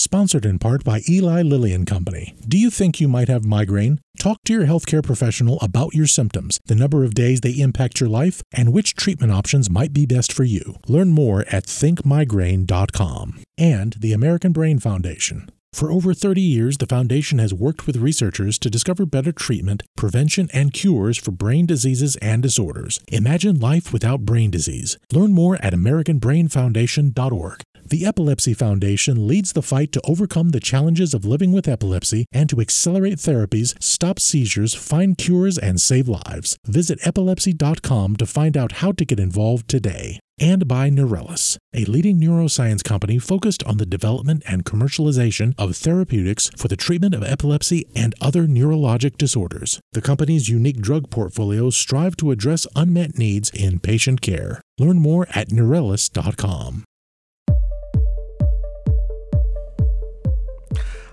sponsored in part by Eli Lilly and Company. Do you think you might have migraine? Talk to your healthcare professional about your symptoms, the number of days they impact your life, and which treatment options might be best for you. Learn more at thinkmigraine.com. And the American Brain Foundation. For over 30 years, the Foundation has worked with researchers to discover better treatment, prevention, and cures for brain diseases and disorders. Imagine life without brain disease. Learn more at AmericanBrainFoundation.org. The Epilepsy Foundation leads the fight to overcome the challenges of living with epilepsy and to accelerate therapies, stop seizures, find cures, and save lives. Visit epilepsy.com to find out how to get involved today. And by Neurelis, a leading neuroscience company focused on the development and commercialization of therapeutics for the treatment of epilepsy and other neurologic disorders. The company's unique drug portfolios strive to address unmet needs in patient care. Learn more at Neurelis.com.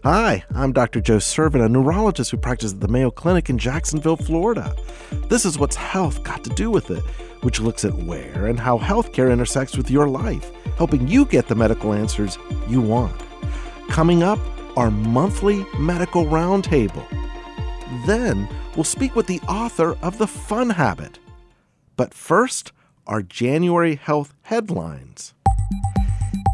Hi, I'm Dr. Joe Sirven, a neurologist who practices at the Mayo Clinic in Jacksonville, Florida. This is What's Health Got to Do with It, which looks at where and how healthcare intersects with your life, helping you get the medical answers you want. Coming up, our monthly medical roundtable. Then, we'll speak with the author of The Fun Habit. But first, our January health headlines.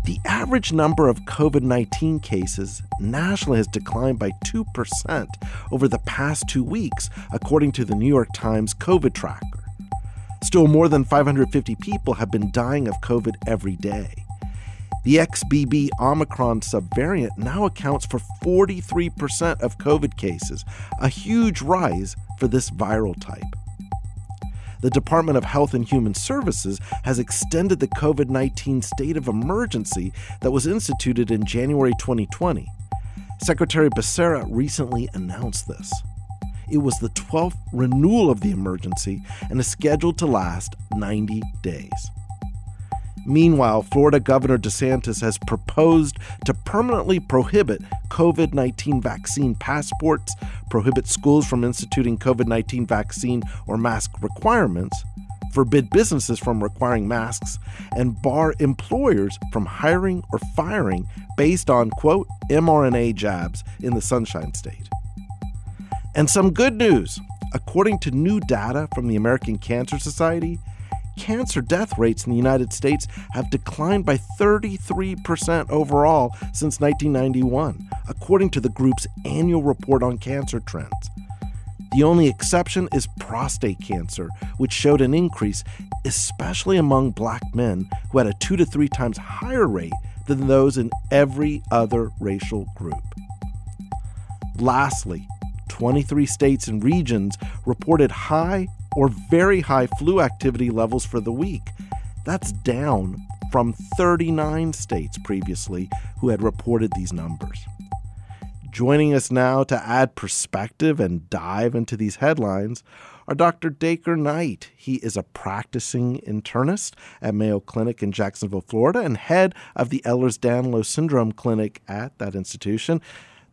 The average number of COVID 19 cases nationally has declined by 2% over the past two weeks, according to the New York Times COVID tracker. Still, more than 550 people have been dying of COVID every day. The XBB Omicron subvariant now accounts for 43% of COVID cases, a huge rise for this viral type the Department of Health and Human Services has extended the COVID 19 state of emergency that was instituted in January 2020. Secretary Becerra recently announced this. It was the 12th renewal of the emergency and is scheduled to last 90 days. Meanwhile, Florida Governor DeSantis has proposed to permanently prohibit COVID 19 vaccine passports, prohibit schools from instituting COVID 19 vaccine or mask requirements, forbid businesses from requiring masks, and bar employers from hiring or firing based on, quote, mRNA jabs in the Sunshine State. And some good news. According to new data from the American Cancer Society, cancer death rates in the United States have declined by 33% overall since 1991, according to the group's annual report on cancer trends. The only exception is prostate cancer, which showed an increase, especially among black men who had a two to three times higher rate than those in every other racial group. Lastly, 23 states and regions reported high or very high flu activity levels for the week. That's down from 39 states previously who had reported these numbers. Joining us now to add perspective and dive into these headlines are Dr. Dacre Knight. He is a practicing internist at Mayo Clinic in Jacksonville, Florida, and head of the Ehlers Danlos Syndrome Clinic at that institution.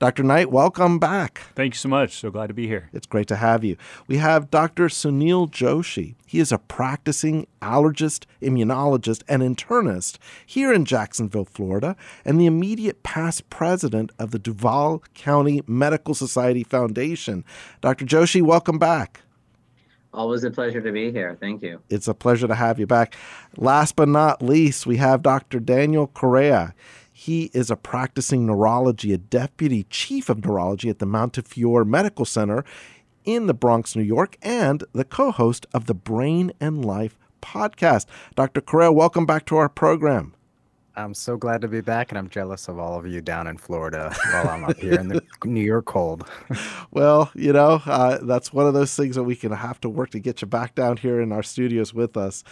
Dr. Knight, welcome back. Thank you so much. So glad to be here. It's great to have you. We have Dr. Sunil Joshi. He is a practicing allergist, immunologist, and internist here in Jacksonville, Florida, and the immediate past president of the Duval County Medical Society Foundation. Dr. Joshi, welcome back. Always a pleasure to be here. Thank you. It's a pleasure to have you back. Last but not least, we have Dr. Daniel Correa. He is a practicing neurology, a deputy chief of neurology at the Montefiore Medical Center in the Bronx, New York, and the co host of the Brain and Life podcast. Dr. Correa, welcome back to our program. I'm so glad to be back, and I'm jealous of all of you down in Florida while I'm up here in the New York cold. well, you know, uh, that's one of those things that we can have to work to get you back down here in our studios with us.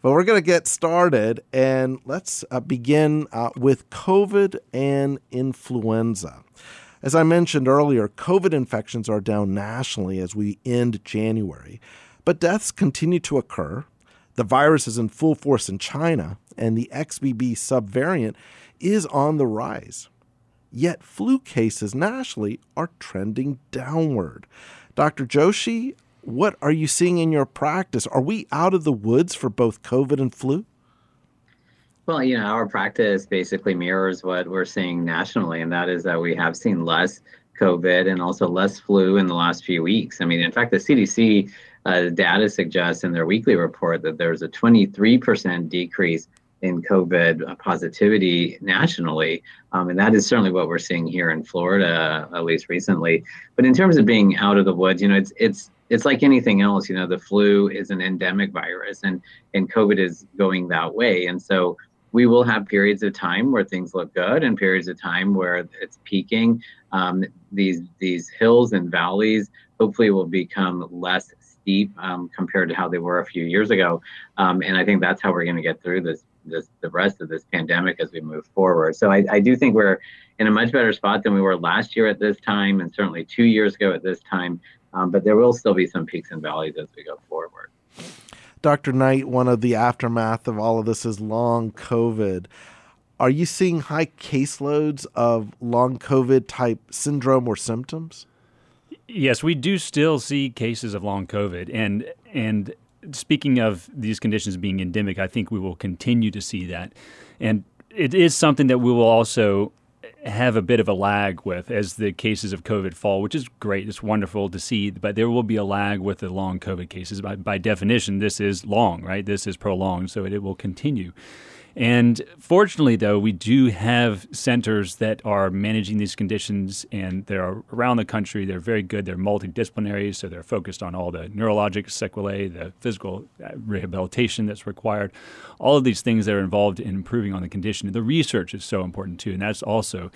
But we're going to get started, and let's uh, begin uh, with COVID and influenza. As I mentioned earlier, COVID infections are down nationally as we end January, but deaths continue to occur. The virus is in full force in China, and the XBB subvariant is on the rise. Yet flu cases nationally are trending downward. Dr. Joshi, what are you seeing in your practice? Are we out of the woods for both COVID and flu? Well, you know, our practice basically mirrors what we're seeing nationally, and that is that we have seen less COVID and also less flu in the last few weeks. I mean, in fact, the CDC uh, data suggests in their weekly report that there's a 23% decrease in COVID positivity nationally. Um, and that is certainly what we're seeing here in Florida, at least recently. But in terms of being out of the woods, you know, it's it's it's like anything else. You know, the flu is an endemic virus, and and COVID is going that way. And so we will have periods of time where things look good and periods of time where it's peaking. Um, these these hills and valleys hopefully will become less steep um, compared to how they were a few years ago. Um, and I think that's how we're going to get through this this the rest of this pandemic as we move forward. So I, I do think we're in a much better spot than we were last year at this time, and certainly two years ago at this time. Um, but there will still be some peaks and valleys as we go forward. Dr. Knight, one of the aftermath of all of this is long COVID. Are you seeing high caseloads of long COVID type syndrome or symptoms? Yes, we do still see cases of long COVID, and and speaking of these conditions being endemic, I think we will continue to see that, and it is something that we will also have a bit of a lag with as the cases of COVID fall, which is great. It's wonderful to see, but there will be a lag with the long COVID cases. By, by definition, this is long, right? This is prolonged, so it, it will continue. And fortunately, though, we do have centers that are managing these conditions, and they're around the country. They're very good. They're multidisciplinary, so they're focused on all the neurologic sequelae, the physical uh, rehabilitation that's required, all of these things that are involved in improving on the condition. The research is so important too, and that's also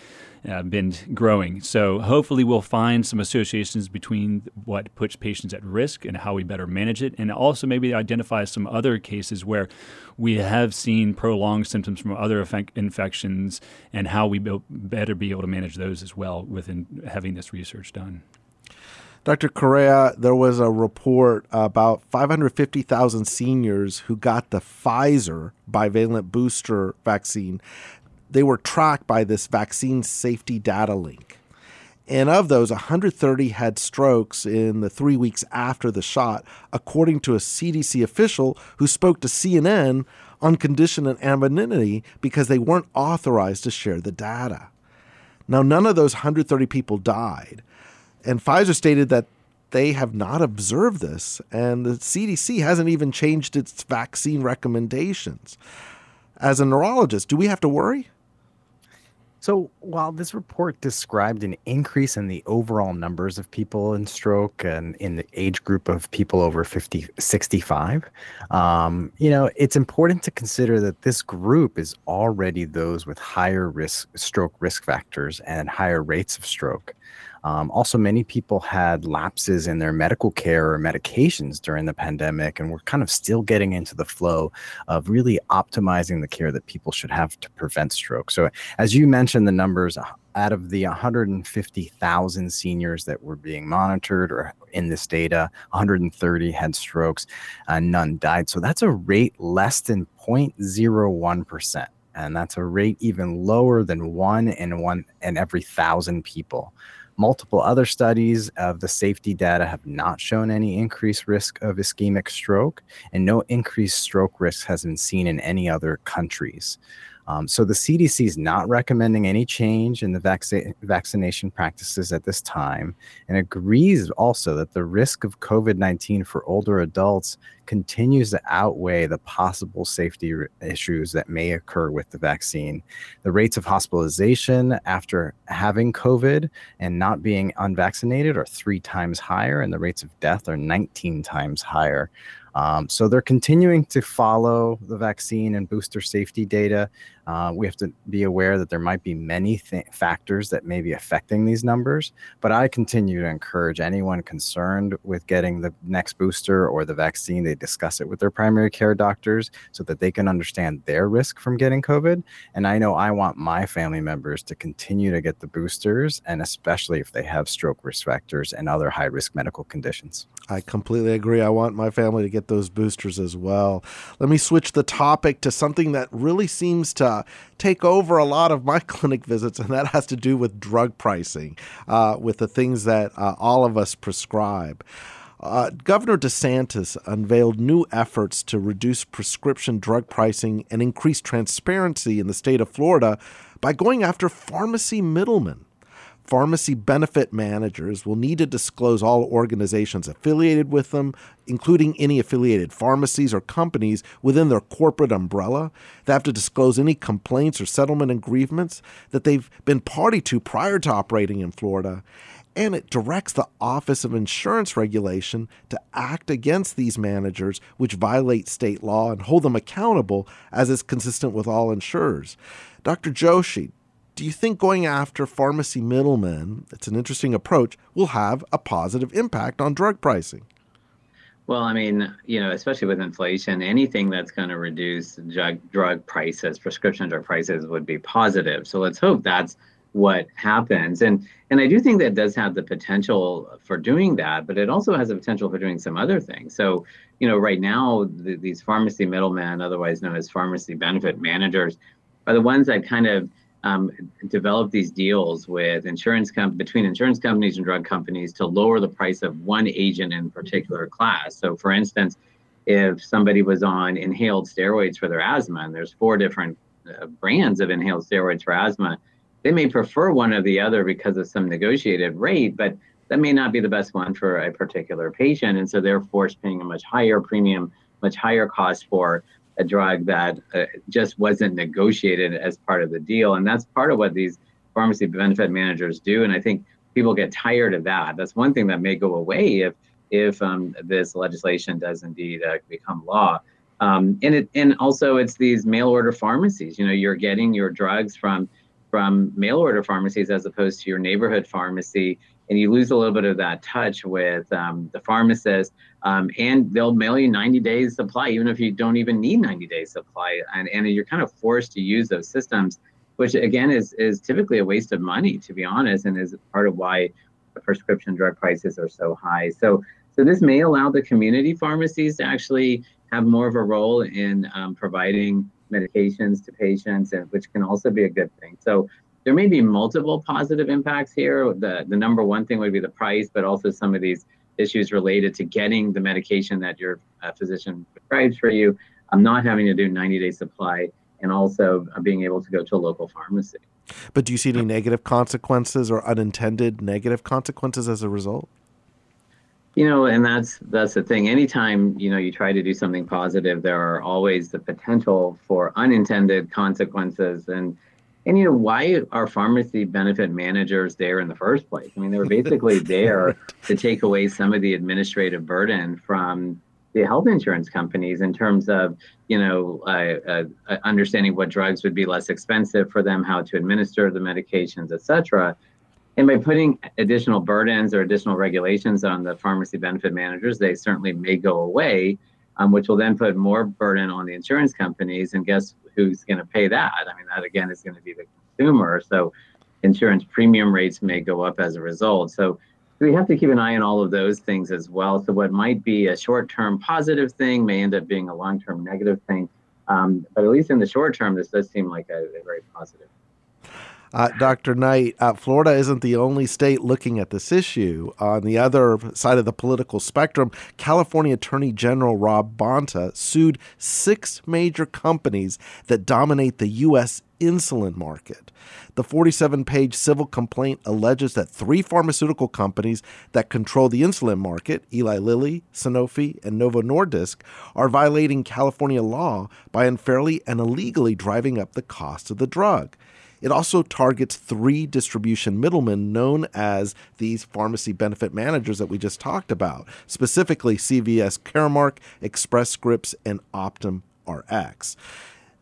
uh, been growing. So hopefully, we'll find some associations between what puts patients at risk and how we better manage it, and also maybe identify some other cases where we have seen prolonged symptoms from other infections and how we be- better be able to manage those as well within having this research done. Dr. Correa, there was a report about 550,000 seniors who got the Pfizer bivalent booster vaccine. They were tracked by this vaccine safety data link. And of those, 130 had strokes in the three weeks after the shot, according to a CDC official who spoke to CNN on condition of anonymity because they weren't authorized to share the data. Now, none of those 130 people died. And Pfizer stated that they have not observed this, and the CDC hasn't even changed its vaccine recommendations. As a neurologist, do we have to worry? So, while this report described an increase in the overall numbers of people in stroke and in the age group of people over 50, 65, um, you know, it's important to consider that this group is already those with higher risk stroke risk factors and higher rates of stroke. Um, also, many people had lapses in their medical care or medications during the pandemic, and we're kind of still getting into the flow of really optimizing the care that people should have to prevent stroke. So, as you mentioned, the numbers uh, out of the 150,000 seniors that were being monitored or in this data, 130 had strokes and none died. So, that's a rate less than 0.01% and that's a rate even lower than one in one in every thousand people. Multiple other studies of the safety data have not shown any increased risk of ischemic stroke, and no increased stroke risk has been seen in any other countries. Um, so the CDC is not recommending any change in the vac- vaccination practices at this time and agrees also that the risk of COVID 19 for older adults continues to outweigh the possible safety r- issues that may occur with the vaccine. The rates of hospitalization after having COVID and not being unvaccinated are three times higher, and the rates of death are 19 times higher. Um, so they're continuing to follow the vaccine and booster safety data. Uh, we have to be aware that there might be many th- factors that may be affecting these numbers, but I continue to encourage anyone concerned with getting the next booster or the vaccine, they discuss it with their primary care doctors so that they can understand their risk from getting COVID. And I know I want my family members to continue to get the boosters, and especially if they have stroke risk factors and other high risk medical conditions. I completely agree. I want my family to get those boosters as well. Let me switch the topic to something that really seems to take over a lot of my clinic visits, and that has to do with drug pricing, uh, with the things that uh, all of us prescribe. Uh, Governor DeSantis unveiled new efforts to reduce prescription drug pricing and increase transparency in the state of Florida by going after pharmacy middlemen. Pharmacy benefit managers will need to disclose all organizations affiliated with them, including any affiliated pharmacies or companies within their corporate umbrella. They have to disclose any complaints or settlement agreements that they've been party to prior to operating in Florida and it directs the Office of Insurance Regulation to act against these managers which violate state law and hold them accountable as is consistent with all insurers. Dr. Joshi, do you think going after pharmacy middlemen, it's an interesting approach, will have a positive impact on drug pricing? Well, I mean, you know, especially with inflation, anything that's going to reduce drug, drug prices, prescription drug prices would be positive. So let's hope that's what happens. And and I do think that does have the potential for doing that, but it also has the potential for doing some other things. So, you know, right now the, these pharmacy middlemen, otherwise known as pharmacy benefit managers, are the ones that kind of um, develop these deals with insurance com- between insurance companies and drug companies to lower the price of one agent in particular class. So, for instance, if somebody was on inhaled steroids for their asthma, and there's four different uh, brands of inhaled steroids for asthma, they may prefer one or the other because of some negotiated rate, but that may not be the best one for a particular patient. And so they're forced paying a much higher premium, much higher cost for a drug that uh, just wasn't negotiated as part of the deal. And that's part of what these pharmacy benefit managers do. And I think people get tired of that. That's one thing that may go away if if um, this legislation does indeed uh, become law. Um, and it and also it's these mail order pharmacies. You know, you're getting your drugs from from mail order pharmacies as opposed to your neighborhood pharmacy and you lose a little bit of that touch with um, the pharmacist um, and they'll mail you 90 days supply even if you don't even need 90 days supply and, and you're kind of forced to use those systems which again is is typically a waste of money to be honest and is part of why prescription drug prices are so high. So so this may allow the community pharmacies to actually have more of a role in um, providing medications to patients, and which can also be a good thing. So there may be multiple positive impacts here. The the number one thing would be the price, but also some of these issues related to getting the medication that your uh, physician prescribes for you. I'm not having to do 90 day supply, and also being able to go to a local pharmacy. But do you see any negative consequences or unintended negative consequences as a result? You know and that's that's the thing. Anytime you know you try to do something positive there are always the potential for unintended consequences. And and you know why are pharmacy benefit managers there in the first place? I mean they were basically there to take away some of the administrative burden from the health insurance companies in terms of you know uh, uh, understanding what drugs would be less expensive for them how to administer the medications et cetera and by putting additional burdens or additional regulations on the pharmacy benefit managers, they certainly may go away, um, which will then put more burden on the insurance companies. And guess who's going to pay that? I mean, that again is going to be the consumer. So insurance premium rates may go up as a result. So we have to keep an eye on all of those things as well. So what might be a short-term positive thing may end up being a long-term negative thing. Um, but at least in the short term, this does seem like a, a very positive. Uh, Dr. Knight, uh, Florida isn't the only state looking at this issue. On the other side of the political spectrum, California Attorney General Rob Bonta sued six major companies that dominate the U.S. insulin market. The 47 page civil complaint alleges that three pharmaceutical companies that control the insulin market, Eli Lilly, Sanofi, and Novo Nordisk, are violating California law by unfairly and illegally driving up the cost of the drug. It also targets three distribution middlemen known as these pharmacy benefit managers that we just talked about, specifically CVS Caremark, Express Scripts, and Optum RX.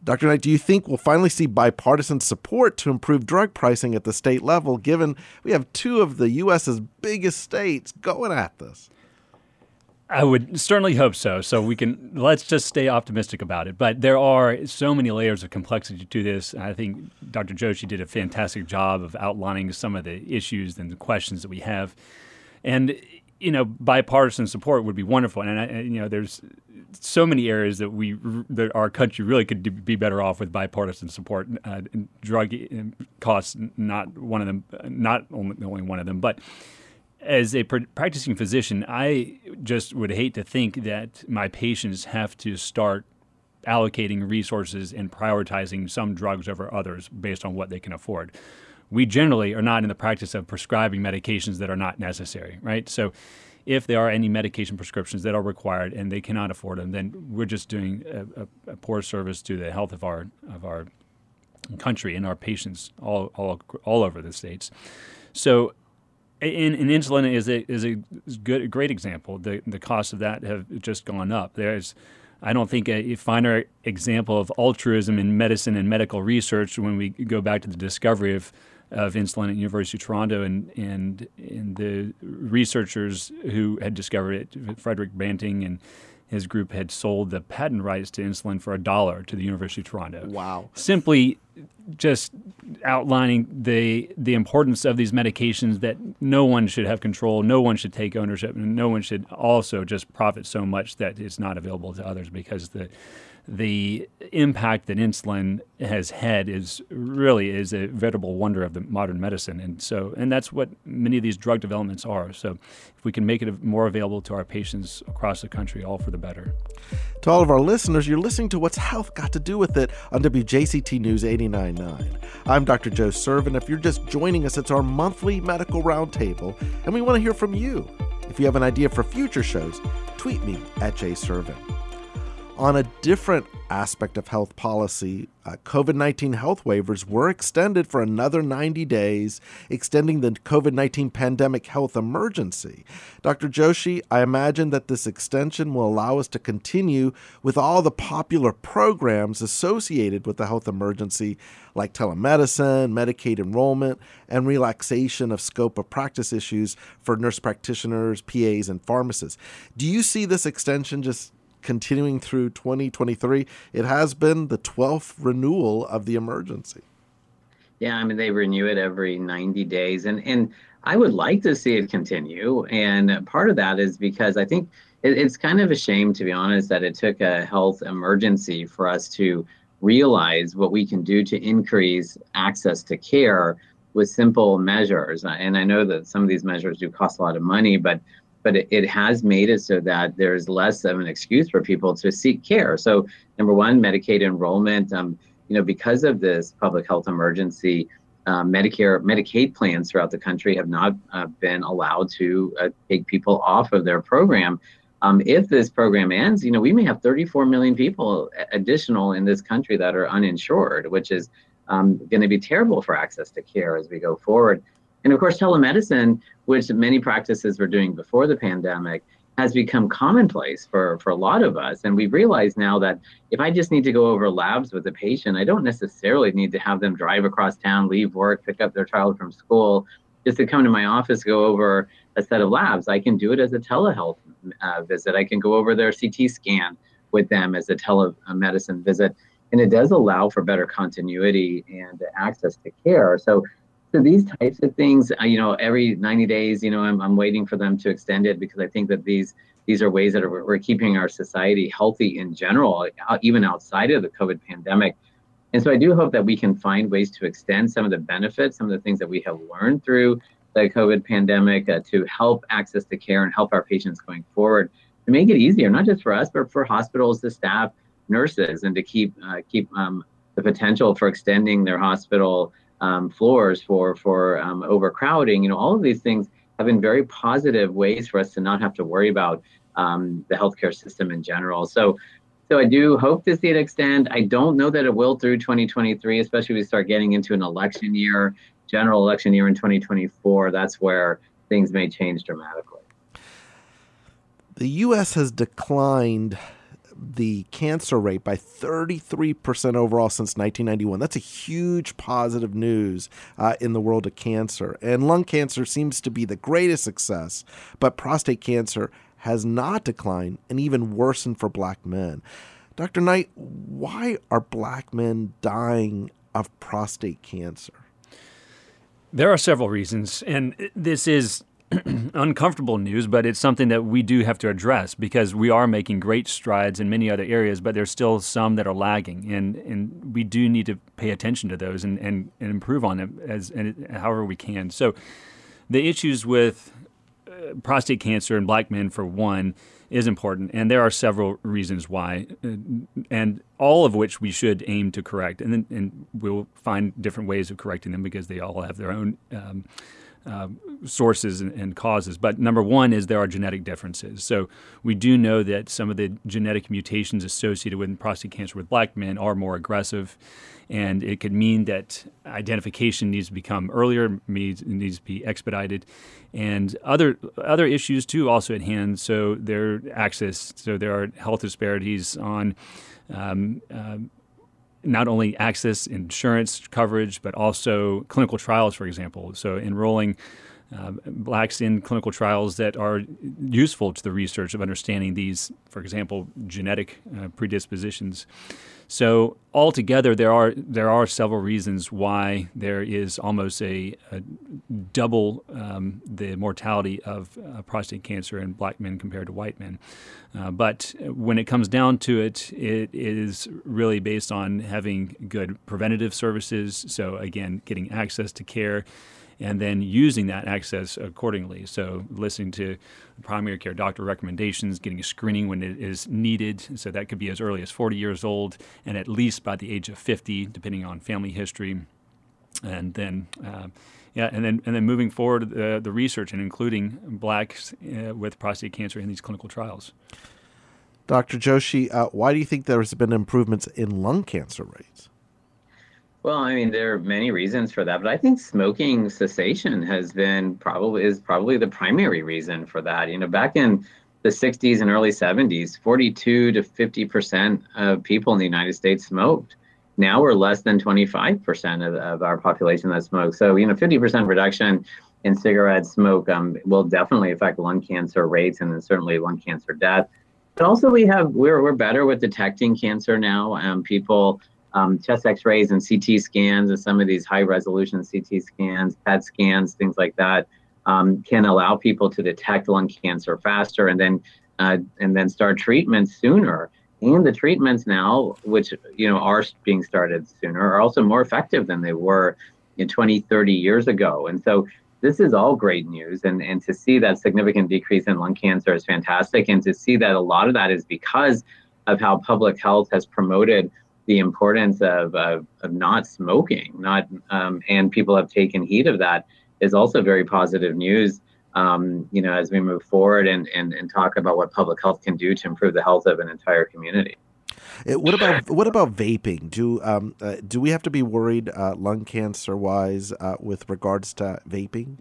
Dr. Knight, do you think we'll finally see bipartisan support to improve drug pricing at the state level, given we have two of the U.S.'s biggest states going at this? I would certainly hope so. So we can let's just stay optimistic about it. But there are so many layers of complexity to this. I think Dr. Joshi did a fantastic job of outlining some of the issues and the questions that we have. And you know, bipartisan support would be wonderful. And I, you know, there's so many areas that we that our country really could be better off with bipartisan support. Uh, drug costs, not one of them, not only, only one of them, but as a pr- practicing physician, I just would hate to think that my patients have to start allocating resources and prioritizing some drugs over others based on what they can afford. We generally are not in the practice of prescribing medications that are not necessary, right? So if there are any medication prescriptions that are required and they cannot afford them, then we're just doing a, a, a poor service to the health of our of our country and our patients all all, all over the states. So and, insulin is a is a good great example. The the costs of that have just gone up. There's I don't think a, a finer example of altruism in medicine and medical research when we go back to the discovery of of insulin at University of Toronto and and and the researchers who had discovered it, Frederick Banting and his group had sold the patent rights to insulin for a dollar to the University of Toronto. Wow. Simply just outlining the the importance of these medications that no one should have control, no one should take ownership, and no one should also just profit so much that it's not available to others because the the impact that insulin has had is really is a veritable wonder of the modern medicine, and so and that's what many of these drug developments are. So, if we can make it more available to our patients across the country, all for the better. To all of our listeners, you're listening to What's Health Got to Do with It on WJCT News 89.9. I'm Dr. Joe Sirven. If you're just joining us, it's our monthly medical roundtable, and we want to hear from you. If you have an idea for future shows, tweet me at jsirven. On a different aspect of health policy, uh, COVID 19 health waivers were extended for another 90 days, extending the COVID 19 pandemic health emergency. Dr. Joshi, I imagine that this extension will allow us to continue with all the popular programs associated with the health emergency, like telemedicine, Medicaid enrollment, and relaxation of scope of practice issues for nurse practitioners, PAs, and pharmacists. Do you see this extension just continuing through 2023. It has been the 12th renewal of the emergency. Yeah, I mean they renew it every 90 days and and I would like to see it continue and part of that is because I think it, it's kind of a shame to be honest that it took a health emergency for us to realize what we can do to increase access to care with simple measures and I know that some of these measures do cost a lot of money but but it, it, has made it so that there's less of an excuse for people to seek care. So, number one, Medicaid enrollment. Um, you know, because of this public health emergency, uh, Medicare, Medicaid plans throughout the country have not uh, been allowed to uh, take people off of their program. Um, if this program ends, you know, we may have 34 million people additional in this country that are uninsured, which is um, going to be terrible for access to care as we go forward. And of course, telemedicine, which many practices were doing before the pandemic, has become commonplace for, for a lot of us. And we've realized now that if I just need to go over labs with a patient, I don't necessarily need to have them drive across town, leave work, pick up their child from school, just to come to my office, go over a set of labs. I can do it as a telehealth uh, visit. I can go over their CT scan with them as a telemedicine visit. And it does allow for better continuity and access to care. So so these types of things, uh, you know, every 90 days, you know, I'm, I'm waiting for them to extend it because I think that these these are ways that are, we're keeping our society healthy in general, uh, even outside of the COVID pandemic. And so I do hope that we can find ways to extend some of the benefits, some of the things that we have learned through the COVID pandemic uh, to help access to care and help our patients going forward to make it easier, not just for us, but for hospitals, the staff, nurses, and to keep uh, keep um, the potential for extending their hospital um, floors for for um, overcrowding. You know, all of these things have been very positive ways for us to not have to worry about um, the healthcare system in general. So. So I do hope to see it extend. I don't know that it will through 2023, especially if we start getting into an election year, general election year in 2024. That's where things may change dramatically. The U.S. has declined the cancer rate by 33% overall since 1991. That's a huge positive news uh, in the world of cancer. And lung cancer seems to be the greatest success, but prostate cancer has not declined and even worsened for black men. Dr. Knight, why are black men dying of prostate cancer? There are several reasons, and this is uncomfortable news, but it's something that we do have to address because we are making great strides in many other areas, but there's still some that are lagging, and, and we do need to pay attention to those and, and, and improve on them as and however we can. So, the issues with prostate cancer in black men, for one, is important, and there are several reasons why, uh, and all of which we should aim to correct, and then, and we'll find different ways of correcting them because they all have their own. Um, uh, sources and, and, causes. But number one is there are genetic differences. So we do know that some of the genetic mutations associated with prostate cancer with black men are more aggressive and it could mean that identification needs to become earlier, needs, needs to be expedited, and other other issues too also at hand. So there access, so there are health disparities on. Um, uh, not only access insurance coverage, but also clinical trials, for example. So enrolling uh, blacks in clinical trials that are useful to the research of understanding these, for example, genetic uh, predispositions. So altogether, there are there are several reasons why there is almost a, a double um, the mortality of uh, prostate cancer in black men compared to white men. Uh, but when it comes down to it, it is really based on having good preventative services. So again, getting access to care and then using that access accordingly. So, listening to primary care doctor recommendations, getting a screening when it is needed. So, that could be as early as 40 years old and at least by the age of 50, depending on family history. And then, uh, yeah, and then and then moving forward, uh, the research and including blacks uh, with prostate cancer in these clinical trials. Dr. Joshi, uh, why do you think there has been improvements in lung cancer rates? Well, I mean, there are many reasons for that, but I think smoking cessation has been probably is probably the primary reason for that. You know, back in the 60s and early 70s, 42 to 50 percent of people in the United States smoked. Now we're less than 25 percent of, of our population that smokes. So, you know, 50 percent reduction in cigarette smoke um, will definitely affect lung cancer rates and then certainly lung cancer death. But also, we have we're we're better with detecting cancer now. Um, people um, chest x-rays and CT scans and some of these high resolution CT scans, PET scans, things like that, um, can allow people to detect lung cancer faster and then uh, and then start treatment sooner. And the treatments now, which you know are being started sooner, are also more effective than they were in 20, 30 years ago. And so this is all great news. And, and to see that significant decrease in lung cancer is fantastic. And to see that a lot of that is because of how public health has promoted the importance of, of, of not smoking, not um, and people have taken heed of that is also very positive news. Um, you know, as we move forward and, and and talk about what public health can do to improve the health of an entire community. It, uh, what about what about vaping? Do um, uh, do we have to be worried uh, lung cancer wise uh, with regards to vaping?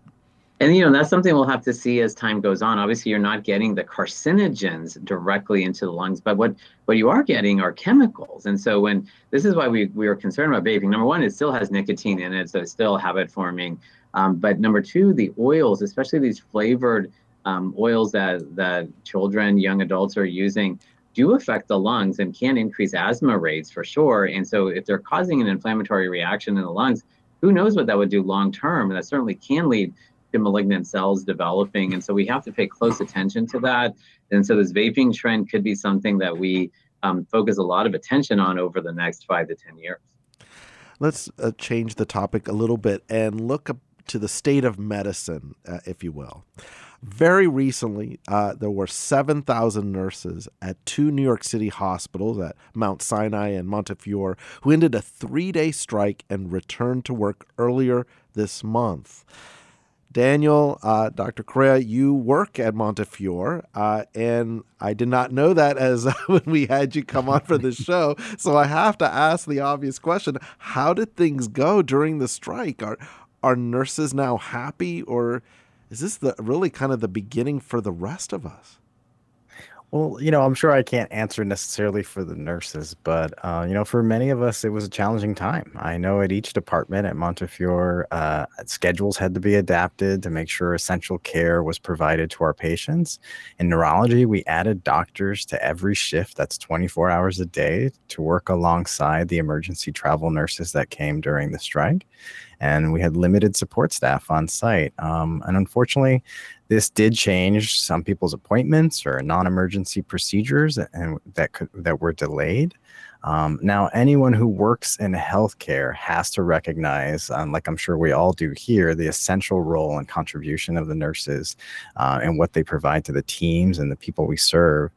And you know that's something we'll have to see as time goes on. Obviously you're not getting the carcinogens directly into the lungs but what what you are getting are chemicals. And so when this is why we, we are concerned about vaping. Number one it still has nicotine in it so it's still habit forming. Um, but number two the oils especially these flavored um, oils that that children young adults are using do affect the lungs and can increase asthma rates for sure. And so if they're causing an inflammatory reaction in the lungs who knows what that would do long term? And that certainly can lead malignant cells developing. And so we have to pay close attention to that. And so this vaping trend could be something that we um, focus a lot of attention on over the next five to 10 years. Let's uh, change the topic a little bit and look to the state of medicine, uh, if you will. Very recently, uh, there were 7,000 nurses at two New York City hospitals at Mount Sinai and Montefiore who ended a three day strike and returned to work earlier this month. Daniel, uh, Dr. Correa, you work at Montefiore, uh, and I did not know that as when we had you come on for the show. So I have to ask the obvious question: How did things go during the strike? Are are nurses now happy, or is this the really kind of the beginning for the rest of us? Well, you know, I'm sure I can't answer necessarily for the nurses, but uh, you know, for many of us, it was a challenging time. I know at each department at Montefiore, uh, schedules had to be adapted to make sure essential care was provided to our patients. In neurology, we added doctors to every shift that's 24 hours a day to work alongside the emergency travel nurses that came during the strike and we had limited support staff on site. Um, and unfortunately, this did change some people's appointments or non-emergency procedures and that could that were delayed. Um, now, anyone who works in healthcare has to recognize, um, like I'm sure we all do here, the essential role and contribution of the nurses uh, and what they provide to the teams and the people we serve.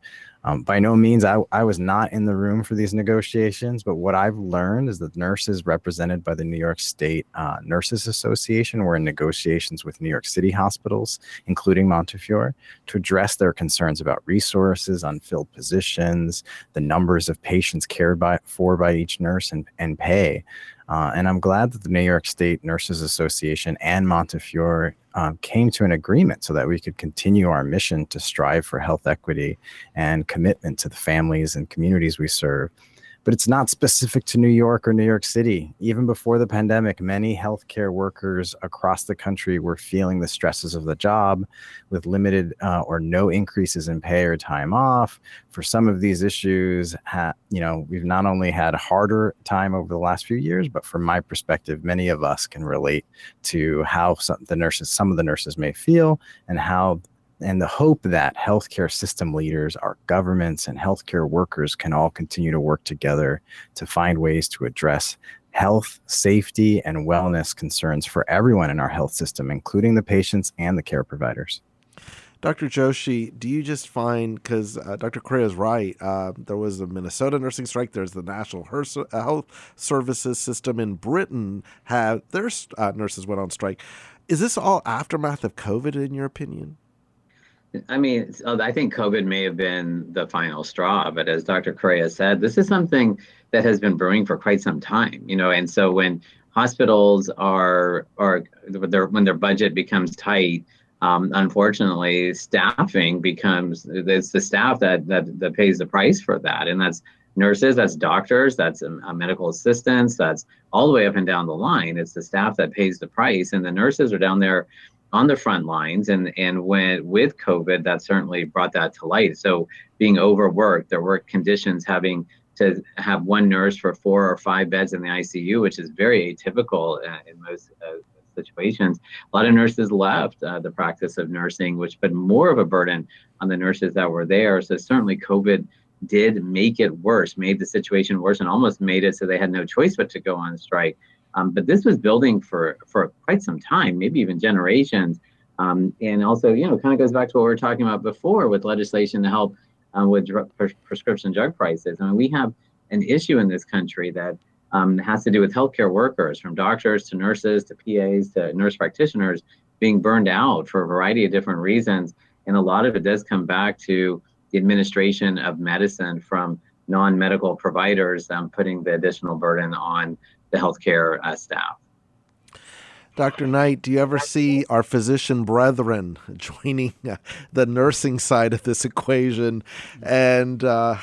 Um, by no means, I, I was not in the room for these negotiations, but what I've learned is that nurses represented by the New York State uh, Nurses Association were in negotiations with New York City hospitals, including Montefiore, to address their concerns about resources, unfilled positions, the numbers of patients cared by, for by each nurse, and, and pay. Uh, and I'm glad that the New York State Nurses Association and Montefiore um, came to an agreement so that we could continue our mission to strive for health equity and commitment to the families and communities we serve but it's not specific to New York or New York City. Even before the pandemic, many healthcare workers across the country were feeling the stresses of the job with limited uh, or no increases in pay or time off. For some of these issues, ha- you know, we've not only had harder time over the last few years, but from my perspective, many of us can relate to how some, the nurses, some of the nurses may feel and how and the hope that healthcare system leaders, our governments, and healthcare workers can all continue to work together to find ways to address health, safety, and wellness concerns for everyone in our health system, including the patients and the care providers. Dr. Joshi, do you just find because uh, Dr. Correa is right? Uh, there was a Minnesota nursing strike. There's the National Health Services System in Britain. Have their uh, nurses went on strike. Is this all aftermath of COVID, in your opinion? I mean, I think COVID may have been the final straw, but as Dr. Correa said, this is something that has been brewing for quite some time, you know. And so when hospitals are are their when their budget becomes tight, um, unfortunately, staffing becomes it's the staff that, that that pays the price for that, and that's nurses, that's doctors, that's um, uh, medical assistants, that's all the way up and down the line. It's the staff that pays the price, and the nurses are down there on the front lines and and when with covid that certainly brought that to light. So being overworked their work conditions having to have one nurse for four or five beds in the icu which is very atypical uh, in most uh, situations. A lot of nurses left uh, the practice of nursing which put more of a burden on the nurses that were there. So certainly covid did make it worse made the situation worse and almost made it so they had no choice but to go on strike um, but this was building for for quite some time, maybe even generations. Um, and also, you know, kind of goes back to what we were talking about before with legislation to help um, with drug, prescription drug prices. I mean, we have an issue in this country that um, has to do with healthcare workers, from doctors to nurses to PAs to nurse practitioners, being burned out for a variety of different reasons. And a lot of it does come back to the administration of medicine from non-medical providers um, putting the additional burden on the healthcare uh, staff. Dr. Knight, do you ever see our physician brethren joining uh, the nursing side of this equation and uh,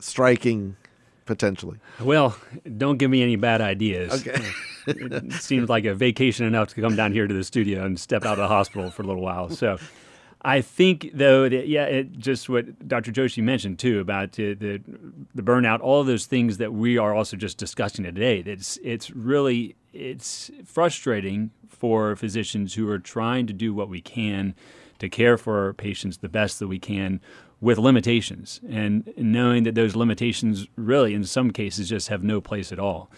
striking potentially? Well, don't give me any bad ideas. Okay. it seems like a vacation enough to come down here to the studio and step out of the hospital for a little while. So I think though that yeah, it, just what Dr. Joshi mentioned too about uh, the the burnout, all of those things that we are also just discussing today. It's it's really it's frustrating for physicians who are trying to do what we can to care for our patients the best that we can with limitations and knowing that those limitations really in some cases just have no place at all.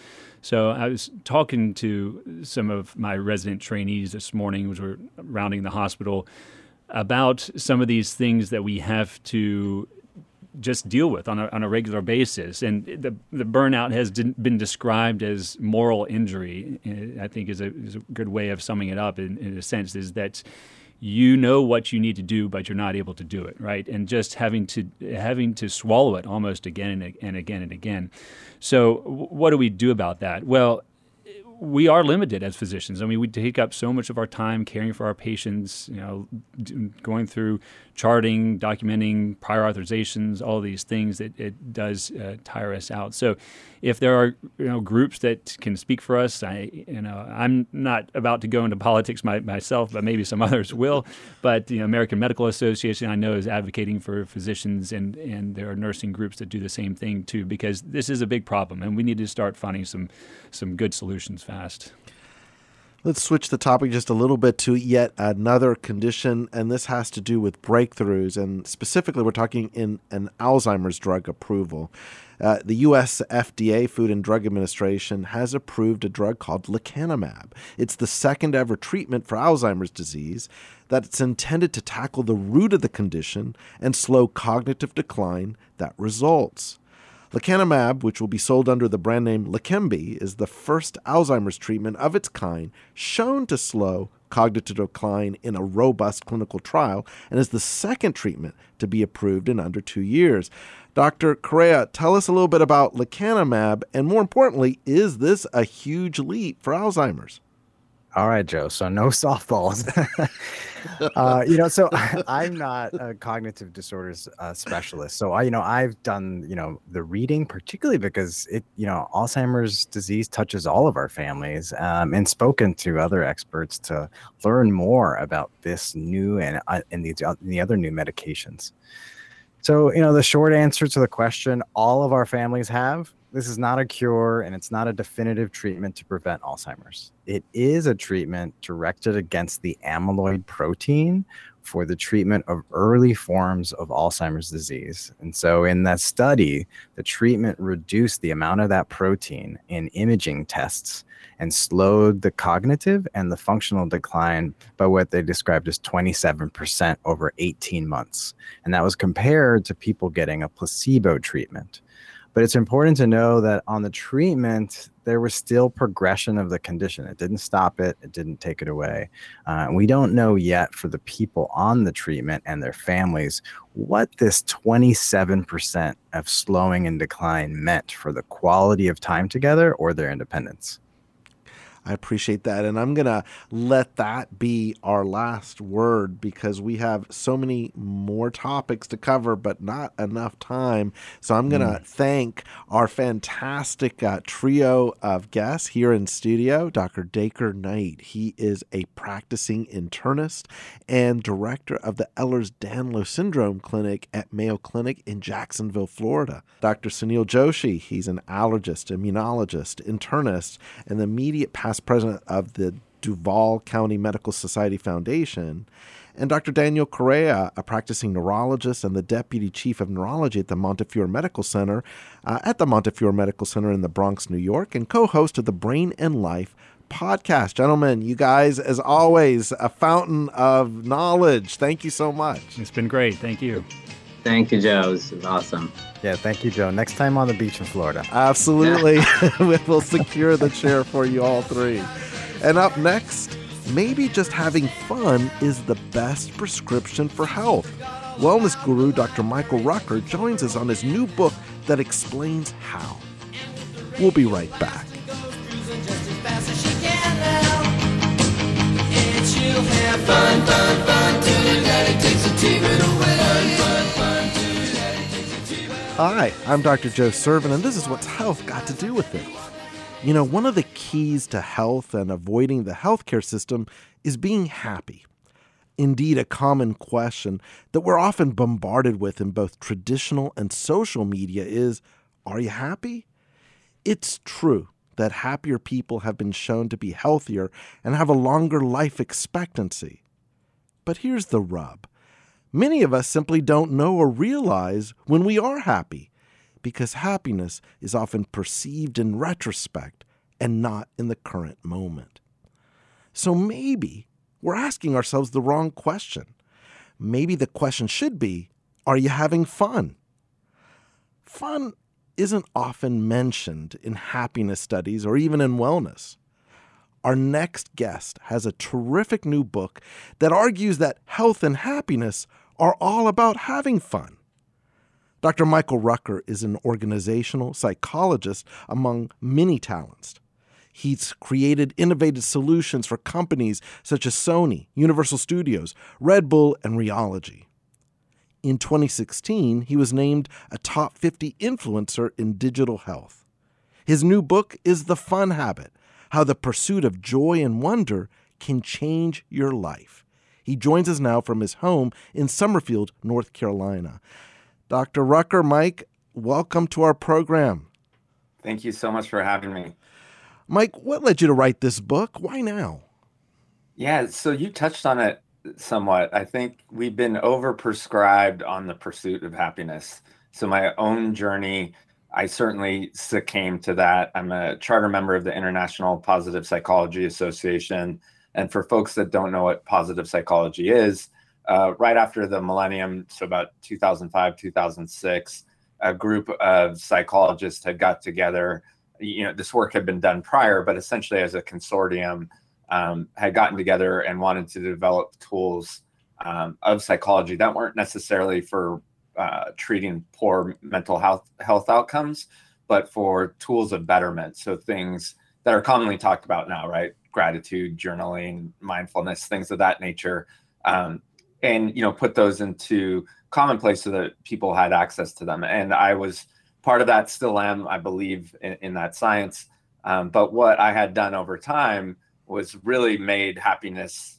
So I was talking to some of my resident trainees this morning as we're rounding the hospital about some of these things that we have to just deal with on a, on a regular basis. And the, the burnout has been described as moral injury, eh, I think is a, is a good way of summing it up in, in a sense, is that you know what you need to do, but you're not able to do it, right? And just having to having to swallow it almost again and, and again and again. So, what do we do about that? Well, we are limited as physicians. I mean, we take up so much of our time caring for our patients, you know, going through charting, documenting prior authorizations, all these things. It, it does uh, tire us out. So, if there are you know groups that can speak for us, I you know I'm not about to go into politics my, myself, but maybe some others will. But the you know, American Medical Association I know is advocating for physicians, and and there are nursing groups that do the same thing too, because this is a big problem, and we need to start finding some some good solutions fast. Let's switch the topic just a little bit to yet another condition, and this has to do with breakthroughs. And specifically, we're talking in an Alzheimer's drug approval. Uh, the U.S. FDA, Food and Drug Administration, has approved a drug called lecanemab. It's the second ever treatment for Alzheimer's disease that's intended to tackle the root of the condition and slow cognitive decline that results. Lecanemab, which will be sold under the brand name Leqembi, is the first Alzheimer's treatment of its kind shown to slow cognitive decline in a robust clinical trial and is the second treatment to be approved in under two years. Dr. Correa, tell us a little bit about lecanemab, and more importantly, is this a huge leap for Alzheimer's? All right, Joe. So no softballs. uh, you know, so I, am not a cognitive disorders uh, specialist. So I, you know, I've done, you know, the reading, particularly because it, you know, Alzheimer's disease touches all of our families, um, and spoken to other experts to learn more about this new and uh, and these uh, the other new medications. So, you know, the short answer to the question all of our families have this is not a cure and it's not a definitive treatment to prevent Alzheimer's. It is a treatment directed against the amyloid protein for the treatment of early forms of Alzheimer's disease. And so, in that study, the treatment reduced the amount of that protein in imaging tests and slowed the cognitive and the functional decline by what they described as 27% over 18 months. And that was compared to people getting a placebo treatment. But it's important to know that on the treatment, there was still progression of the condition. It didn't stop it, it didn't take it away. Uh, we don't know yet for the people on the treatment and their families what this 27% of slowing and decline meant for the quality of time together or their independence. I appreciate that. And I'm going to let that be our last word because we have so many more topics to cover, but not enough time. So I'm going to mm. thank our fantastic uh, trio of guests here in studio Dr. Dacre Knight. He is a practicing internist and director of the Ehlers Danlos Syndrome Clinic at Mayo Clinic in Jacksonville, Florida. Dr. Sunil Joshi, he's an allergist, immunologist, internist, and the immediate past past president of the Duval County Medical Society Foundation, and Dr. Daniel Correa, a practicing neurologist and the deputy chief of neurology at the Montefiore Medical Center, uh, at the Montefiore Medical Center in the Bronx, New York, and co host of the Brain and Life podcast. Gentlemen, you guys, as always, a fountain of knowledge. Thank you so much. It's been great. Thank you. Thank you, Joe. This is awesome. Yeah, thank you, Joe. Next time on the beach in Florida. Absolutely. we'll secure the chair for you all three. And up next, maybe just having fun is the best prescription for health. Wellness guru Dr. Michael Rucker joins us on his new book that explains how. We'll be right back. Fun, fun, fun, Hi, I'm Dr. Joe Sirven, and this is what's health got to do with it. You know, one of the keys to health and avoiding the healthcare system is being happy. Indeed, a common question that we're often bombarded with in both traditional and social media is Are you happy? It's true that happier people have been shown to be healthier and have a longer life expectancy. But here's the rub Many of us simply don't know or realize when we are happy because happiness is often perceived in retrospect and not in the current moment. So maybe we're asking ourselves the wrong question. Maybe the question should be Are you having fun? Fun isn't often mentioned in happiness studies or even in wellness. Our next guest has a terrific new book that argues that health and happiness are all about having fun. Dr. Michael Rucker is an organizational psychologist among many talents. He's created innovative solutions for companies such as Sony, Universal Studios, Red Bull, and Realogy. In 2016, he was named a top 50 influencer in digital health. His new book is The Fun Habit How the Pursuit of Joy and Wonder Can Change Your Life. He joins us now from his home in Summerfield, North Carolina. Dr. Rucker, Mike, welcome to our program. Thank you so much for having me. Mike, what led you to write this book? Why now? Yeah, so you touched on it somewhat. I think we've been overprescribed on the pursuit of happiness. So my own journey, I certainly succumbed to that. I'm a charter member of the International Positive Psychology Association. And for folks that don't know what positive psychology is, uh, right after the millennium, so about 2005, 2006, a group of psychologists had got together. You know, this work had been done prior, but essentially as a consortium, um, had gotten together and wanted to develop tools um, of psychology that weren't necessarily for uh, treating poor mental health health outcomes, but for tools of betterment. So things that are commonly talked about now, right? Gratitude, journaling, mindfulness, things of that nature, um, and you know, put those into commonplace so that people had access to them. And I was part of that, still am, I believe, in, in that science. Um, but what I had done over time was really made happiness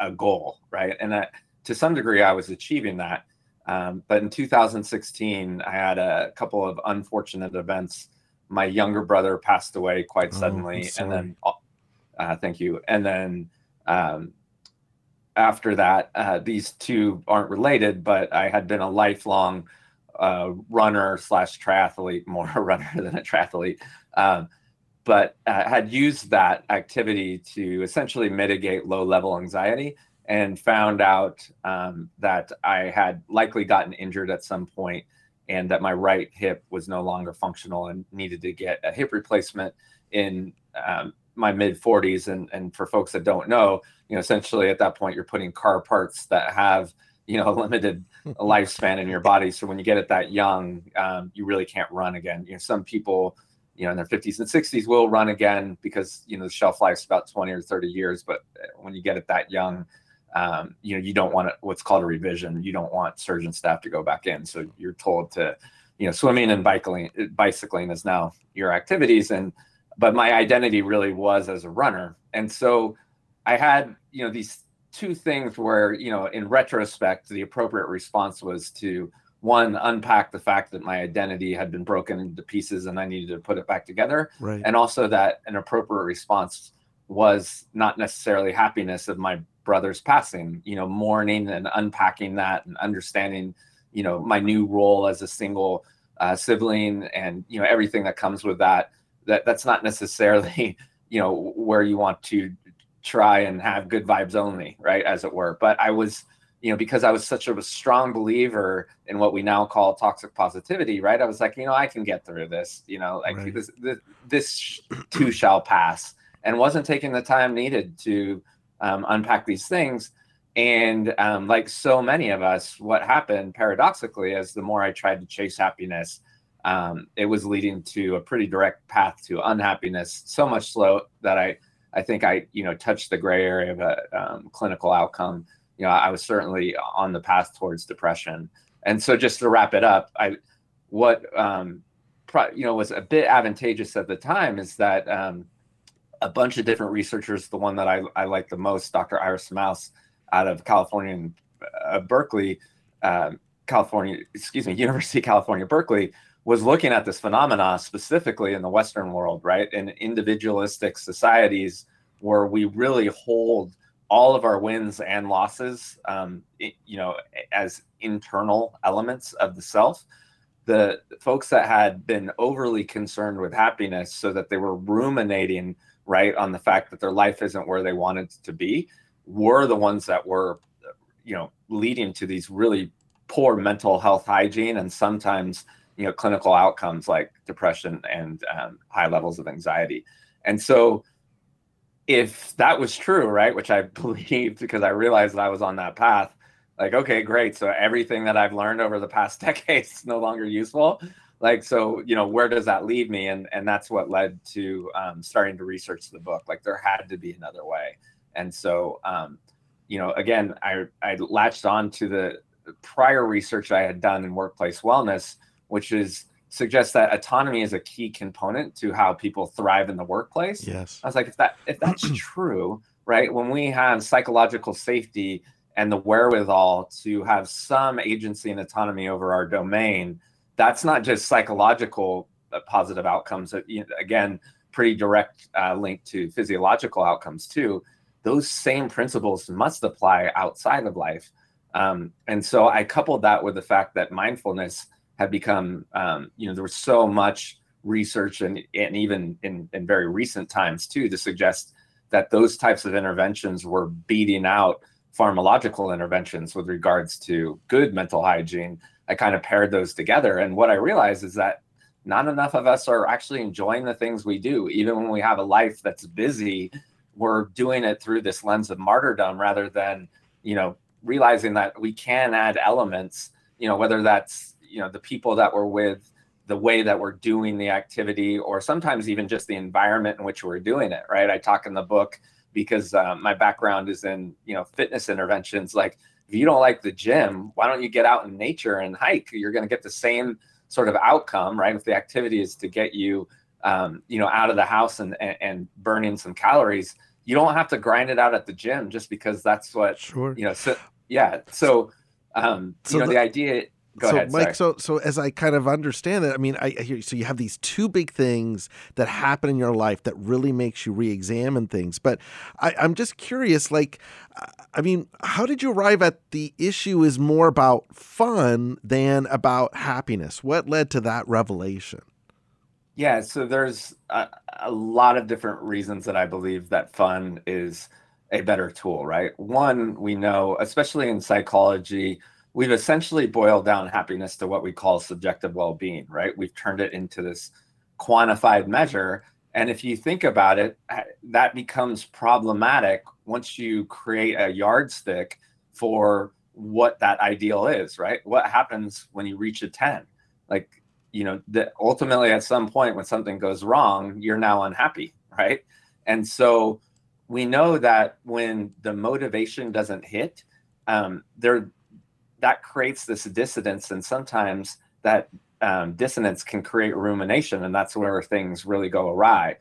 a goal, right? And to some degree, I was achieving that. Um, but in 2016, I had a couple of unfortunate events. My younger brother passed away quite oh, suddenly, oh, and then uh, thank you. And then um, after that, uh, these two aren't related, but I had been a lifelong uh, runner slash triathlete, more a runner than a triathlete. Um, but uh, had used that activity to essentially mitigate low level anxiety and found out um, that I had likely gotten injured at some point and that my right hip was no longer functional and needed to get a hip replacement in um, my mid 40s. And, and for folks that don't know, you know, essentially at that point, you're putting car parts that have, you know, a limited lifespan in your body. So when you get it that young, um, you really can't run again. You know, some people, you know, in their 50s and 60s will run again because, you know, the shelf life's about 20 or 30 years. But uh, when you get it that young, um, you know, you don't want what's called a revision. You don't want surgeon staff to go back in. So you're told to, you know, swimming and bicycling, bicycling is now your activities. And, but my identity really was as a runner. And so I had, you know, these two things where, you know, in retrospect, the appropriate response was to one, unpack the fact that my identity had been broken into pieces and I needed to put it back together. Right. And also that an appropriate response was not necessarily happiness of my brother's passing, you know, mourning and unpacking that and understanding, you know, my new role as a single uh, sibling and, you know, everything that comes with that, that that's not necessarily, you know, where you want to try and have good vibes only, right. As it were. But I was, you know, because I was such a strong believer in what we now call toxic positivity, right? I was like, you know, I can get through this, you know, like right. this, this, this too shall pass and wasn't taking the time needed to um, unpack these things. And um, like so many of us, what happened paradoxically is the more I tried to chase happiness, um, it was leading to a pretty direct path to unhappiness. So much so that I, I think I, you know, touched the gray area of a um, clinical outcome. You know, I was certainly on the path towards depression. And so, just to wrap it up, I, what, um, pro, you know, was a bit advantageous at the time is that um, a bunch of different researchers. The one that I, I like the most, Dr. Iris Mauss out of California and uh, Berkeley, uh, California, excuse me, University of California, Berkeley, was looking at this phenomena specifically in the Western world, right? In individualistic societies where we really hold all of our wins and losses, um, you know, as internal elements of the self. The folks that had been overly concerned with happiness, so that they were ruminating right on the fact that their life isn't where they wanted to be were the ones that were you know leading to these really poor mental health hygiene and sometimes you know clinical outcomes like depression and um, high levels of anxiety. And so if that was true right which i believed because i realized that i was on that path like okay great. So everything that i've learned over the past decade is no longer useful. Like so you know where does that leave me? And and that's what led to um, starting to research the book. Like there had to be another way. And so um, you know again i i latched on to the prior research i had done in workplace wellness which is suggests that autonomy is a key component to how people thrive in the workplace yes i was like if that if that's true right when we have psychological safety and the wherewithal to have some agency and autonomy over our domain that's not just psychological uh, positive outcomes. Uh, again, pretty direct uh, link to physiological outcomes too. those same principles must apply outside of life. Um, and so I coupled that with the fact that mindfulness had become, um, you know, there was so much research and, and even in, in very recent times too to suggest that those types of interventions were beating out pharmacological interventions with regards to good mental hygiene. I kind of paired those together. And what I realized is that not enough of us are actually enjoying the things we do. Even when we have a life that's busy, we're doing it through this lens of martyrdom rather than, you know, realizing that we can add elements, you know, whether that's, you know, the people that we're with, the way that we're doing the activity, or sometimes even just the environment in which we're doing it, right? I talk in the book because um, my background is in, you know, fitness interventions. Like, if you don't like the gym, why don't you get out in nature and hike? You're going to get the same sort of outcome, right? If the activity is to get you, um, you know, out of the house and, and, and burning some calories, you don't have to grind it out at the gym just because that's what, sure. you know, so yeah. So, um, so you know, the, the idea, Go so ahead, Mike, so so as I kind of understand it, I mean, I, I hear so you have these two big things that happen in your life that really makes you re-examine things. But I, I'm just curious, like, I mean, how did you arrive at the issue is more about fun than about happiness? What led to that revelation? Yeah, so there's a, a lot of different reasons that I believe that fun is a better tool, right? One, we know, especially in psychology we've essentially boiled down happiness to what we call subjective well-being right? We've turned it into this quantified measure. And if you think about it that becomes problematic once you create a yardstick for what that ideal is right? What happens when you reach a 10 like you know that ultimately at some point when something goes wrong you're now unhappy right? And so we know that when the motivation doesn't hit um, there that creates this dissonance and sometimes that um, dissonance can create rumination and that's where things really go awry.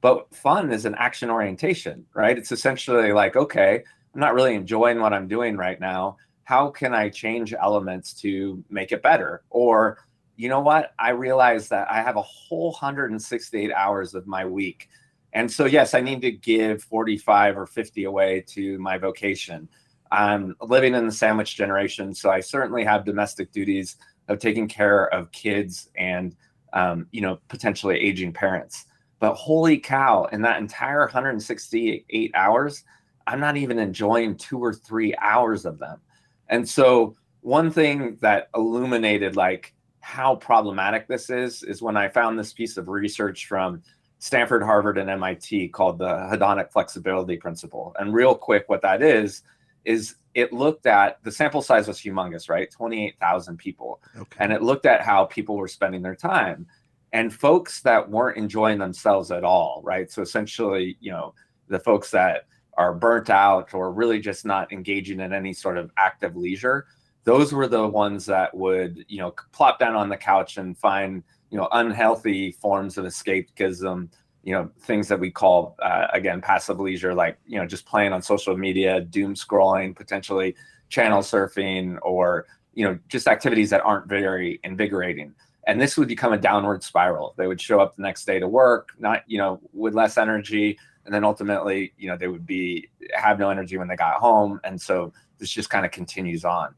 But fun is an action orientation right? It's essentially like okay i'm not really enjoying what i'm doing right now. How can i change elements to make it better? Or you know what? I realize that i have a whole 168 hours of my week. And so yes i need to give 45 or 50 away to my vocation I'm living in the sandwich generation, so I certainly have domestic duties of taking care of kids and um, you know potentially aging parents. But holy cow, in that entire 168 hours, I'm not even enjoying two or three hours of them. And so one thing that illuminated like how problematic this is is when I found this piece of research from Stanford, Harvard, and MIT called the hedonic flexibility principle. And real quick, what that is is it looked at the sample size was humongous, right? 28,000 people. Okay. And it looked at how people were spending their time and folks that weren't enjoying themselves at all, right? So essentially, you know, the folks that are burnt out or really just not engaging in any sort of active leisure, those were the ones that would, you know, plop down on the couch and find, you know, unhealthy forms of escapism you know things that we call uh, again passive leisure like you know just playing on social media doom scrolling potentially channel surfing or you know just activities that aren't very invigorating. And this would become a downward spiral. They would show up the next day to work not you know with less energy and then ultimately you know they would be have no energy when they got home and so this just kind of continues on.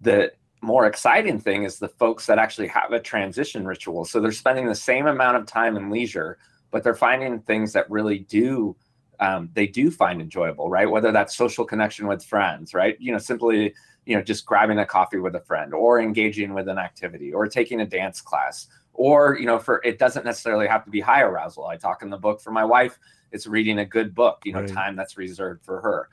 The more exciting thing is the folks that actually have a transition ritual. So they're spending the same amount of time in leisure but they're finding things that really do um, they do find enjoyable, right? Whether that's social connection with friends, right? You know, simply, you know, just grabbing a coffee with a friend or engaging with an activity or taking a dance class or, you know, for it doesn't necessarily have to be high arousal. I talk in the book for my wife, it's reading a good book, you know, right. time that's reserved for her.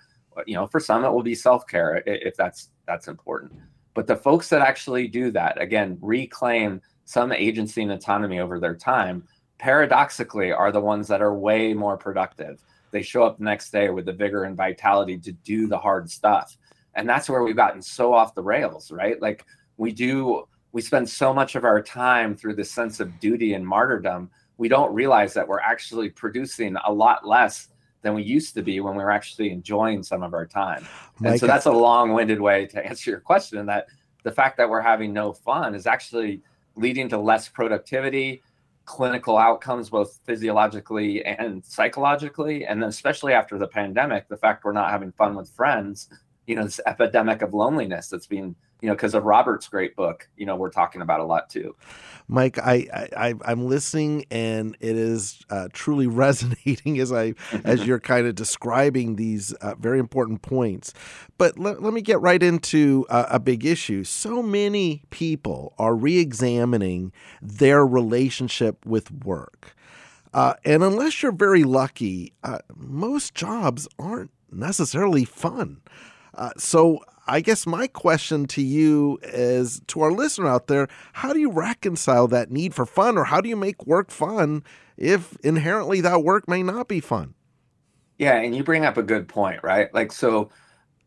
You know, for some, it will be self care if that's that's important. But the folks that actually do that, again, reclaim some agency and autonomy over their time paradoxically are the ones that are way more productive. They show up the next day with the vigor and vitality to do the hard stuff. And that's where we've gotten so off the rails, right? Like we do, we spend so much of our time through the sense of duty and martyrdom. We don't realize that we're actually producing a lot less than we used to be when we were actually enjoying some of our time. Mike, and so that's a long-winded way to answer your question that the fact that we're having no fun is actually leading to less productivity, clinical outcomes, both physiologically and psychologically. And then, especially after the pandemic, the fact we're not having fun with friends, you know, this epidemic of loneliness that's being you know, because of Robert's great book, you know, we're talking about a lot too. Mike, I, I I'm listening, and it is uh, truly resonating as I as you're kind of describing these uh, very important points. But let, let me get right into uh, a big issue. So many people are re-examining their relationship with work, uh, and unless you're very lucky, uh, most jobs aren't necessarily fun. Uh, so I guess my question to you is to our listener out there, how do you reconcile that need for fun or how do you make work fun if inherently that work may not be fun? Yeah, and you bring up a good point, right? Like so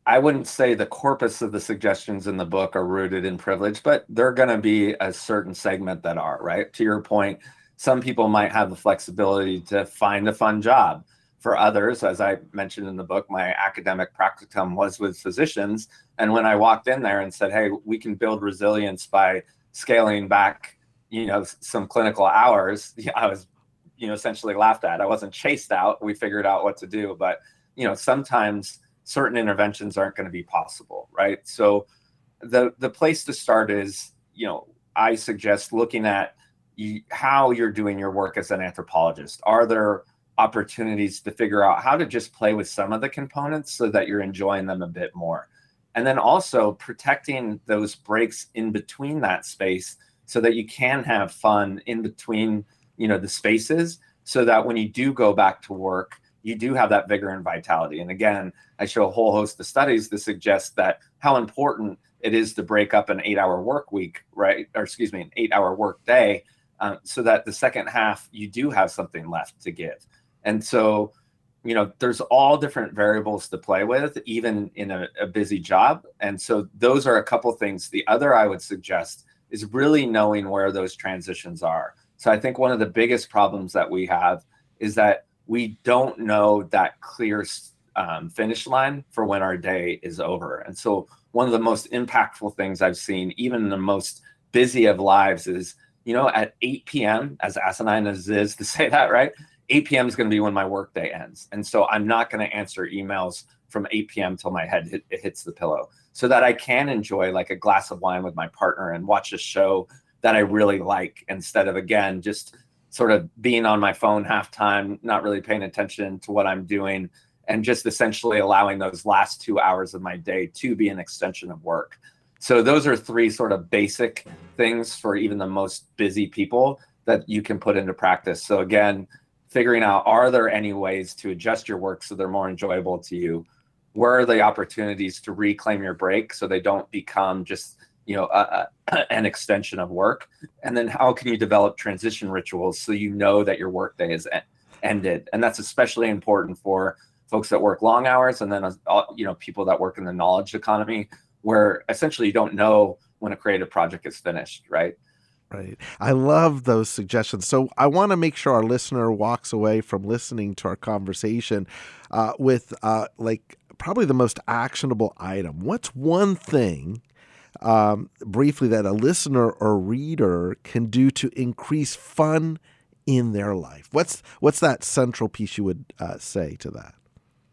I wouldn't say the corpus of the suggestions in the book are rooted in privilege, but they're going to be a certain segment that are, right? To your point, some people might have the flexibility to find a fun job for others, as I mentioned in the book, my academic practicum was with physicians. And when I walked in there and said, "Hey, we can build resilience by scaling back, you know, some clinical hours," I was, you know, essentially laughed at. I wasn't chased out. We figured out what to do, but you know, sometimes certain interventions aren't going to be possible, right? So, the the place to start is, you know, I suggest looking at you, how you're doing your work as an anthropologist. Are there opportunities to figure out how to just play with some of the components so that you're enjoying them a bit more. And then also protecting those breaks in between that space so that you can have fun in between, you know, the spaces so that when you do go back to work, you do have that vigor and vitality. And again, I show a whole host of studies to suggest that how important it is to break up an eight hour work week, right? Or excuse me, an eight hour work day, um, so that the second half you do have something left to give. And so, you know, there's all different variables to play with, even in a, a busy job. And so, those are a couple things. The other I would suggest is really knowing where those transitions are. So, I think one of the biggest problems that we have is that we don't know that clear um, finish line for when our day is over. And so, one of the most impactful things I've seen, even in the most busy of lives, is you know, at 8 p.m., as asinine as it is to say that, right? 8 p.m. is going to be when my workday ends. And so I'm not going to answer emails from 8 p.m. till my head hit, hits the pillow so that I can enjoy like a glass of wine with my partner and watch a show that I really like instead of, again, just sort of being on my phone half time, not really paying attention to what I'm doing, and just essentially allowing those last two hours of my day to be an extension of work. So those are three sort of basic things for even the most busy people that you can put into practice. So again, figuring out are there any ways to adjust your work so they're more enjoyable to you? Where are the opportunities to reclaim your break so they don't become just you know a, a, an extension of work? And then how can you develop transition rituals so you know that your workday is ended? And that's especially important for folks that work long hours and then uh, you know people that work in the knowledge economy where essentially you don't know when a creative project is finished right Right. I love those suggestions. So I want to make sure our listener walks away from listening to our conversation uh, with uh, like probably the most actionable item. What's one thing, um, briefly, that a listener or reader can do to increase fun in their life? What's what's that central piece you would uh, say to that?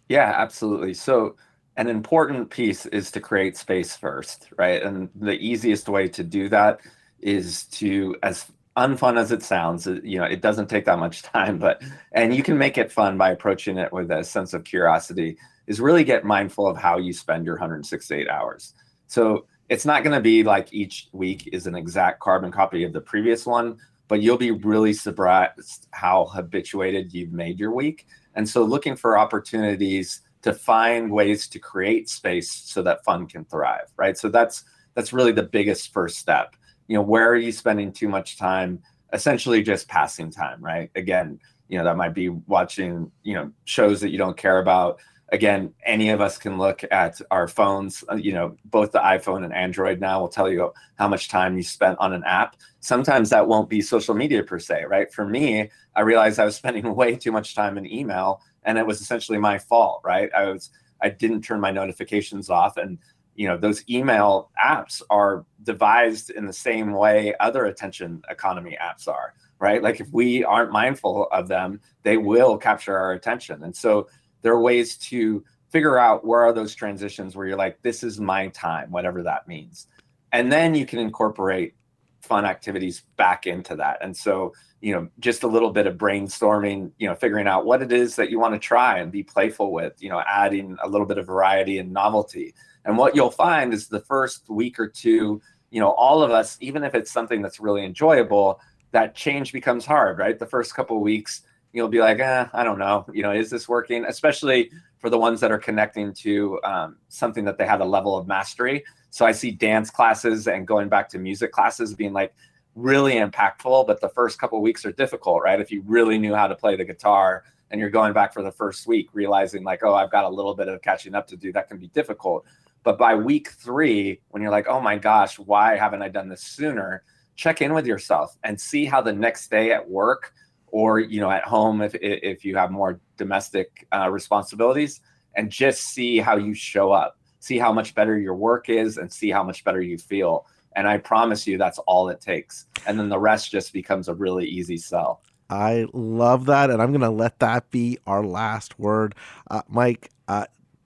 Yeah, absolutely. So an important piece is to create space first, right? And the easiest way to do that is to as unfun as it sounds uh, you know it doesn't take that much time but and you can make it fun by approaching it with a sense of curiosity is really get mindful of how you spend your 168 hours. So it's not going to be like each week is an exact carbon copy of the previous one but you'll be really surprised how habituated you've made your week. And so looking for opportunities to find ways to create space so that fun can thrive right? So that's that's really the biggest first step you know where are you spending too much time? Essentially just passing time right? Again you know that might be watching you know shows that you don't care about. Again any of us can look at our phones. Uh, you know both the iphone and android now will tell you how much time you spent on an app. Sometimes that won't be social media per se right? For me i realized i was spending way too much time in email and it was essentially my fault right? I was i didn't turn my notifications off and you know those email apps are devised in the same way other attention economy apps are right? Like if we aren't mindful of them they will capture our attention. And so there are ways to figure out where are those transitions where you're like this is my time whatever that means. And then you can incorporate fun activities back into that. And so you know just a little bit of brainstorming you know figuring out what it is that you want to try and be playful with you know adding a little bit of variety and novelty. And what you'll find is the first week or two you know all of us even if it's something that's really enjoyable that change becomes hard right? The first couple weeks you'll be like eh, i don't know you know is this working? Especially for the ones that are connecting to um, something that they have a level of mastery. So i see dance classes and going back to music classes being like really impactful but the first couple weeks are difficult right? If you really knew how to play the guitar and you're going back for the first week realizing like oh i've got a little bit of catching up to do that can be difficult. But by week three, when you're like, oh my gosh, why haven't I done this sooner? Check in with yourself and see how the next day at work or you know at home if if you have more domestic uh, responsibilities and just see how you show up. See how much better your work is and see how much better you feel and i promise you that's all it takes and then the rest just becomes a really easy sell i love that and i'm going to let that be our last word uh, mike uh,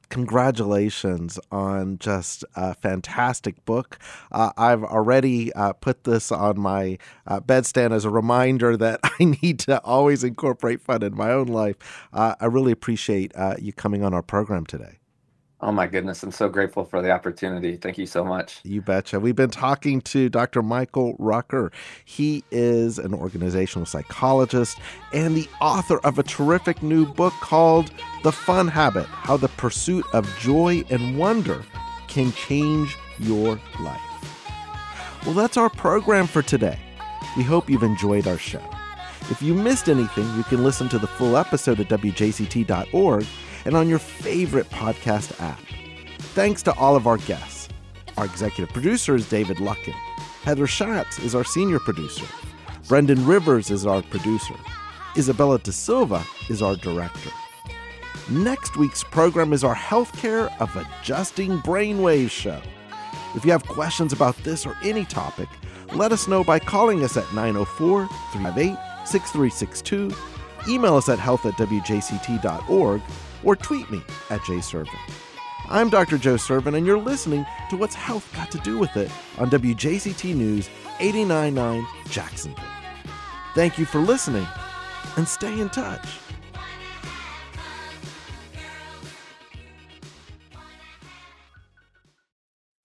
congratulations on just a fantastic book. Uh, I've already uh, put this on my uh, bedstand as a reminder that I need to always incorporate fun in my own life. Uh, I really appreciate uh, you coming on our program today. Oh my goodness, I'm so grateful for the opportunity. Thank you so much. You betcha. We've been talking to Dr. Michael Rucker. He is an organizational psychologist and the author of a terrific new book called The Fun Habit How the Pursuit of Joy and Wonder Can Change Your Life. Well, that's our program for today. We hope you've enjoyed our show. If you missed anything, you can listen to the full episode at WJCT.org and on your favorite podcast app. Thanks to all of our guests. Our executive producer is David Luckin. Heather Schatz is our senior producer. Brendan Rivers is our producer. Isabella De Silva is our director. Next week's program is our Healthcare of Adjusting Brainwaves show. If you have questions about this or any topic, let us know by calling us at 904 358 6362, email us at health at wjct.org, or tweet me at jsirven. I'm Dr. Joe Sirven, and you're listening to What's Health Got to Do with It on WJCT News 899 Jacksonville. Thank you for listening, and stay in touch.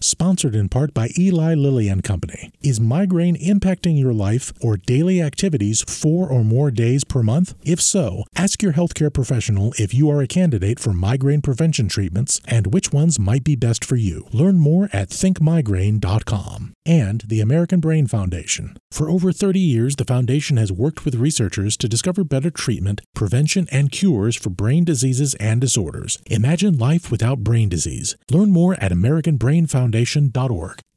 Sponsored in part by Eli Lilly and Company. Is migraine impacting your life or daily activities four or more days per month? If so, ask your healthcare professional if you are a candidate for migraine prevention treatments and which ones might be best for you. Learn more at thinkmigraine.com. And the American Brain Foundation. For over 30 years, the foundation has worked with researchers to discover better treatment, prevention, and cures for brain diseases and disorders. Imagine life without brain disease. Learn more at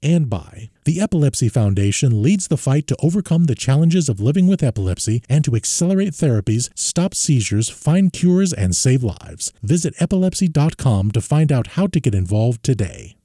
And by the Epilepsy Foundation leads the fight to overcome the challenges of living with epilepsy and to accelerate therapies, stop seizures, find cures, and save lives. Visit epilepsy.com to find out how to get involved today.